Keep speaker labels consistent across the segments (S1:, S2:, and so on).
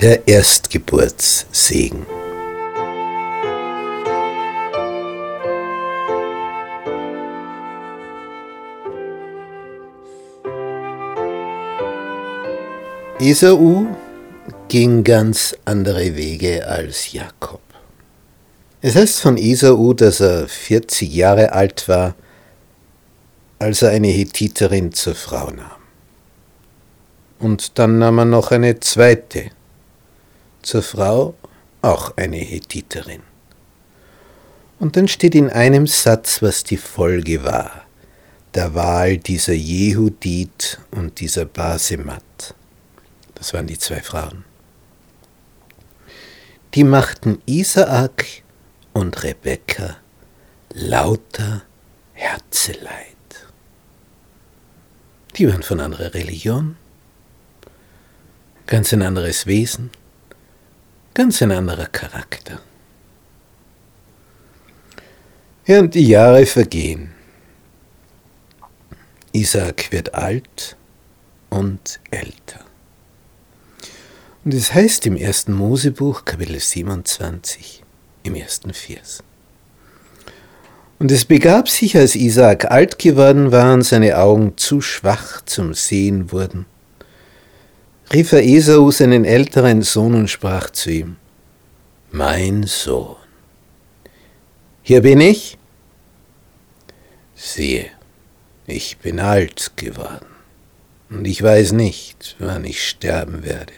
S1: Der Erstgeburtssegen. Esau ging ganz andere Wege als Jakob. Es heißt von Esau, dass er 40 Jahre alt war, als er eine Hethiterin zur Frau nahm. Und dann nahm er noch eine zweite zur Frau, auch eine Hethiterin. Und dann steht in einem Satz, was die Folge war, der Wahl dieser Jehudit und dieser Basemat. Das waren die zwei Frauen. Die machten Isaak und Rebekka lauter Herzeleid. Die waren von anderer Religion, ganz ein anderes Wesen, ganz ein anderer Charakter. Ja, und die Jahre vergehen. Isaak wird alt und älter. Und es heißt im ersten Mosebuch, Kapitel 27, im ersten Vers. Und es begab sich, als Isaak alt geworden war und seine Augen zu schwach zum Sehen wurden, rief er Esau seinen älteren Sohn und sprach zu ihm, Mein Sohn, hier bin ich. Siehe, ich bin alt geworden und ich weiß nicht, wann ich sterben werde.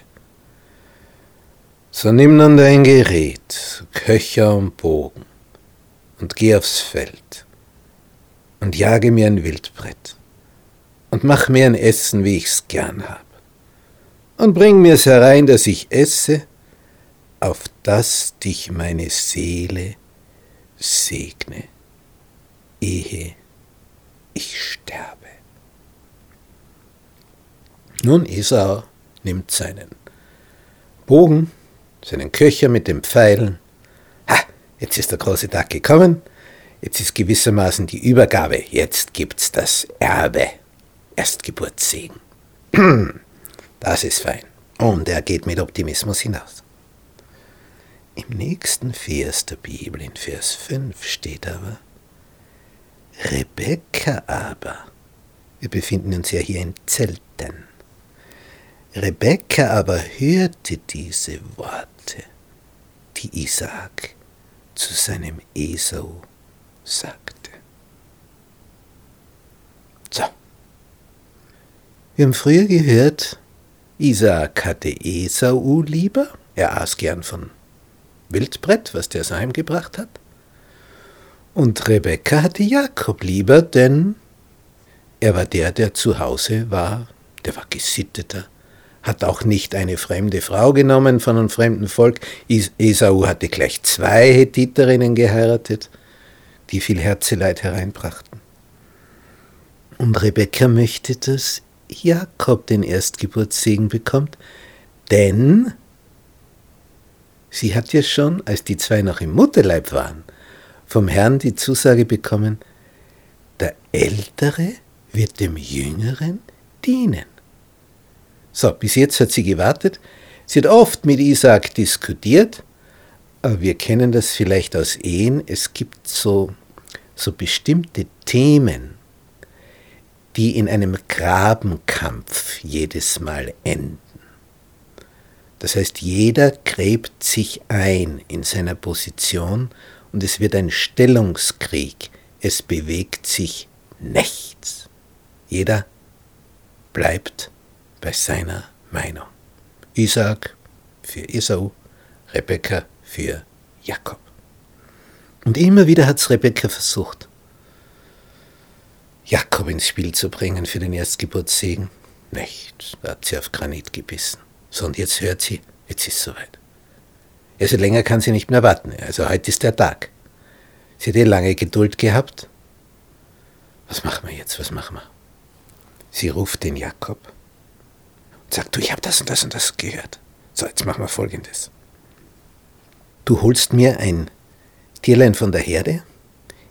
S1: So nimm nun dein Gerät, Köcher und Bogen, und geh aufs Feld und jage mir ein Wildbrett und mach mir ein Essen, wie ich's gern hab. Und bring mir's herein, dass ich esse, auf das dich meine Seele segne, ehe ich sterbe. Nun Esau nimmt seinen Bogen seinen Köcher mit den Pfeilen. Ha, jetzt ist der große Tag gekommen. Jetzt ist gewissermaßen die Übergabe. Jetzt gibt's das Erbe. Erstgeburtssegen. Das ist fein. Und er geht mit Optimismus hinaus. Im nächsten Vers der Bibel, in Vers 5, steht aber, Rebekka aber, wir befinden uns ja hier in Zelten, Rebekka aber hörte diese Worte, die Isaak zu seinem Esau sagte. So. Wir haben früher gehört, Isaak hatte Esau lieber, er aß gern von Wildbrett, was der so heimgebracht hat. Und Rebekka hatte Jakob lieber, denn er war der, der zu Hause war, der war gesitteter, hat auch nicht eine fremde Frau genommen von einem fremden Volk. Esau hatte gleich zwei Hethiterinnen geheiratet, die viel Herzeleid hereinbrachten. Und Rebekka möchte, dass Jakob den Erstgeburtssegen bekommt, denn sie hat ja schon, als die zwei noch im Mutterleib waren, vom Herrn die Zusage bekommen, der Ältere wird dem Jüngeren dienen. So, bis jetzt hat sie gewartet. Sie hat oft mit Isaac diskutiert. Aber wir kennen das vielleicht aus Ehen. Es gibt so, so bestimmte Themen, die in einem Grabenkampf jedes Mal enden. Das heißt, jeder gräbt sich ein in seiner Position und es wird ein Stellungskrieg. Es bewegt sich nichts. Jeder bleibt bei seiner Meinung. Isaac für Esau, Rebekka für Jakob. Und immer wieder hat es Rebekka versucht, Jakob ins Spiel zu bringen für den Erstgeburtssegen. Nicht, da hat sie auf Granit gebissen. So, und jetzt hört sie, jetzt ist es soweit. Also länger kann sie nicht mehr warten. Also heute ist der Tag. Sie hat eh lange Geduld gehabt. Was machen wir jetzt? Was machen wir? Sie ruft den Jakob sagt, du, ich habe das und das und das gehört. So, jetzt machen wir folgendes. Du holst mir ein Tierlein von der Herde,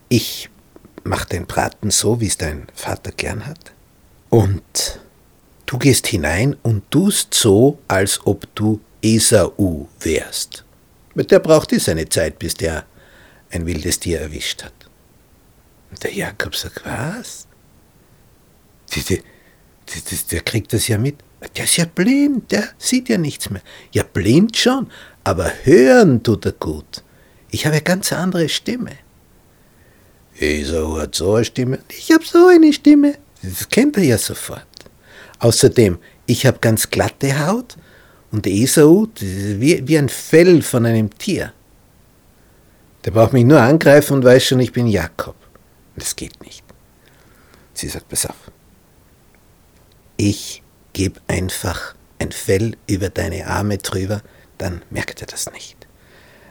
S1: ich mach den Braten so, wie es dein Vater gern hat, und du gehst hinein und tust so, als ob du Esau wärst. Mit der braucht es seine Zeit, bis der ein wildes Tier erwischt hat. Und der Jakob sagt, was? Die, die, die, der kriegt das ja mit. Der ist ja blind, der sieht ja nichts mehr. Ja, blind schon, aber hören tut er gut. Ich habe eine ganz andere Stimme. Esau hat so eine Stimme. Ich habe so eine Stimme. Das kennt er ja sofort. Außerdem, ich habe ganz glatte Haut und Esau wie, wie ein Fell von einem Tier. Der braucht mich nur angreifen und weiß schon, ich bin Jakob. Das geht nicht. Sie sagt, pass auf. Ich gebe einfach ein Fell über deine Arme drüber, dann merkt er das nicht.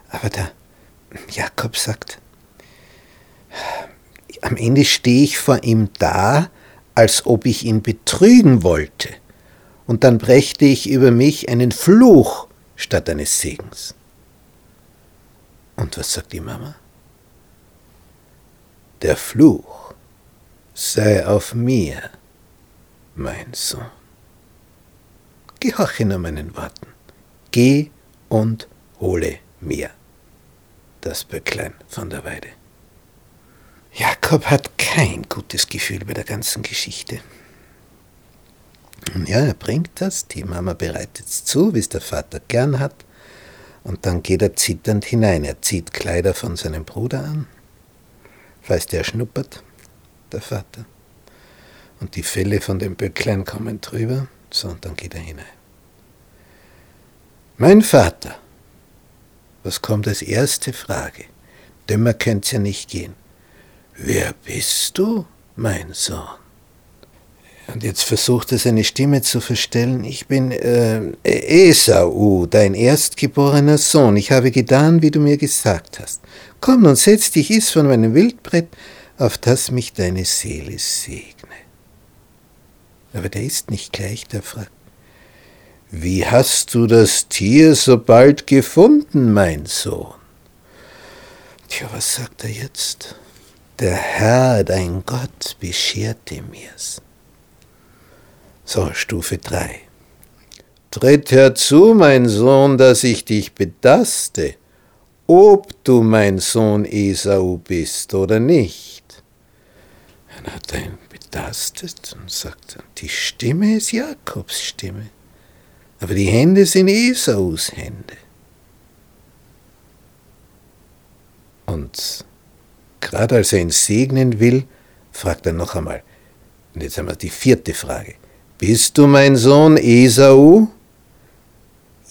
S1: Aber der Jakob sagt, am Ende stehe ich vor ihm da, als ob ich ihn betrügen wollte, und dann brächte ich über mich einen Fluch statt eines Segens. Und was sagt die Mama? Der Fluch sei auf mir, mein Sohn. Gehorche nur meinen Worten. Geh und hole mir das Böcklein von der Weide. Jakob hat kein gutes Gefühl bei der ganzen Geschichte. Ja, er bringt das, die Mama bereitet es zu, wie es der Vater gern hat, und dann geht er zitternd hinein. Er zieht Kleider von seinem Bruder an, falls der schnuppert, der Vater. Und die Felle von dem Böcklein kommen drüber, so, und dann geht er hinein. Mein Vater, was kommt als erste Frage? Dümmer könnt's ja nicht gehen. Wer bist du, mein Sohn? Und jetzt versucht er seine Stimme zu verstellen. Ich bin äh, Esau, dein erstgeborener Sohn. Ich habe getan, wie du mir gesagt hast. Komm nun, setz dich, iss von meinem Wildbrett, auf das mich deine Seele segne. Aber der ist nicht gleich, der fragt, wie hast du das Tier so bald gefunden, mein Sohn? Tja, was sagt er jetzt? Der Herr, dein Gott, bescherte mir's. So, Stufe 3. Tritt herzu, mein Sohn, dass ich dich betaste, ob du mein Sohn Esau bist oder nicht. Dann hat er ihn betastet und sagt, die Stimme ist Jakobs Stimme, aber die Hände sind Esaus Hände. Und Gerade als er ihn segnen will, fragt er noch einmal. Und jetzt haben wir die vierte Frage. Bist du mein Sohn Esau?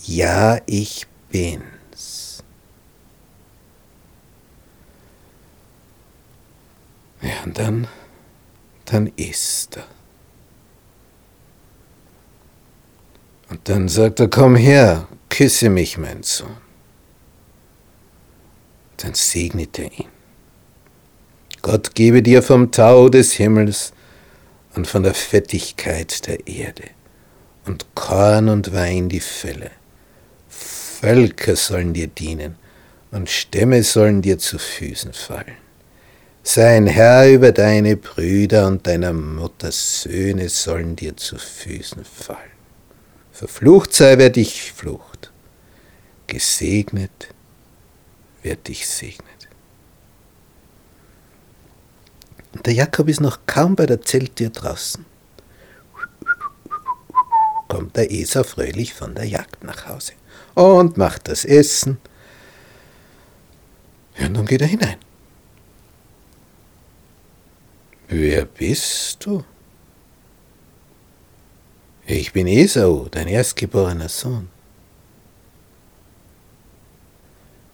S1: Ja, ich bin's. Ja, und dann, dann ist er. Und dann sagt er, komm her, küsse mich, mein Sohn. Dann segnet er ihn. Gott gebe dir vom Tau des Himmels und von der Fettigkeit der Erde und Korn und Wein die Fülle. Völker sollen dir dienen und Stämme sollen dir zu Füßen fallen. Sei ein Herr über deine Brüder und deiner Mutter Söhne sollen dir zu Füßen fallen. Verflucht sei, wer dich flucht. Gesegnet, wer dich segnet. Und der Jakob ist noch kaum bei der Zelttür draußen. Kommt der Esau fröhlich von der Jagd nach Hause und macht das Essen. Ja, und dann geht er hinein. Wer bist du? Ich bin Esau, dein erstgeborener Sohn.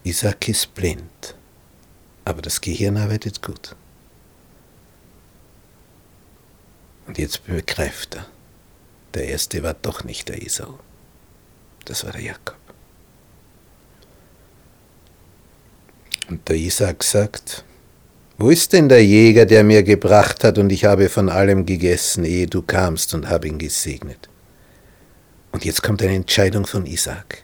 S1: Isaac ist blind, aber das Gehirn arbeitet gut. Und jetzt begreift er, der erste war doch nicht der Esau, das war der Jakob. Und der Isaac sagt, wo ist denn der Jäger, der mir gebracht hat, und ich habe von allem gegessen, ehe du kamst und habe ihn gesegnet? Und jetzt kommt eine Entscheidung von Isaac.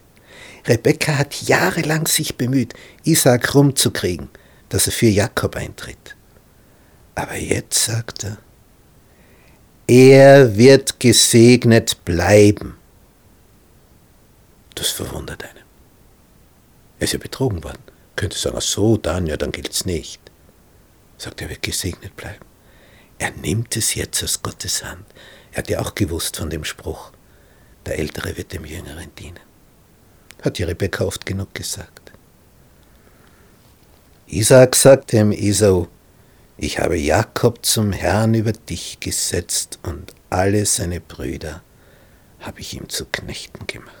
S1: Rebekka hat jahrelang sich bemüht, Isaac rumzukriegen, dass er für Jakob eintritt. Aber jetzt sagt er, er wird gesegnet bleiben Das verwundert einen. Er ist ja betrogen worden. Könnte sagen, ach so, dann, ja, dann gilt's nicht. Sagt, er wird gesegnet bleiben. Er nimmt es jetzt aus Gottes Hand. Er hat ja auch gewusst von dem Spruch, der Ältere wird dem Jüngeren dienen. Hat die Rebekka oft genug gesagt. Isaac sagte dem Esau, ich habe Jakob zum Herrn über dich gesetzt und alle seine Brüder habe ich ihm zu Knechten gemacht.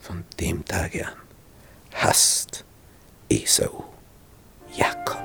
S1: Von dem Tage an hasst Esau Jakob.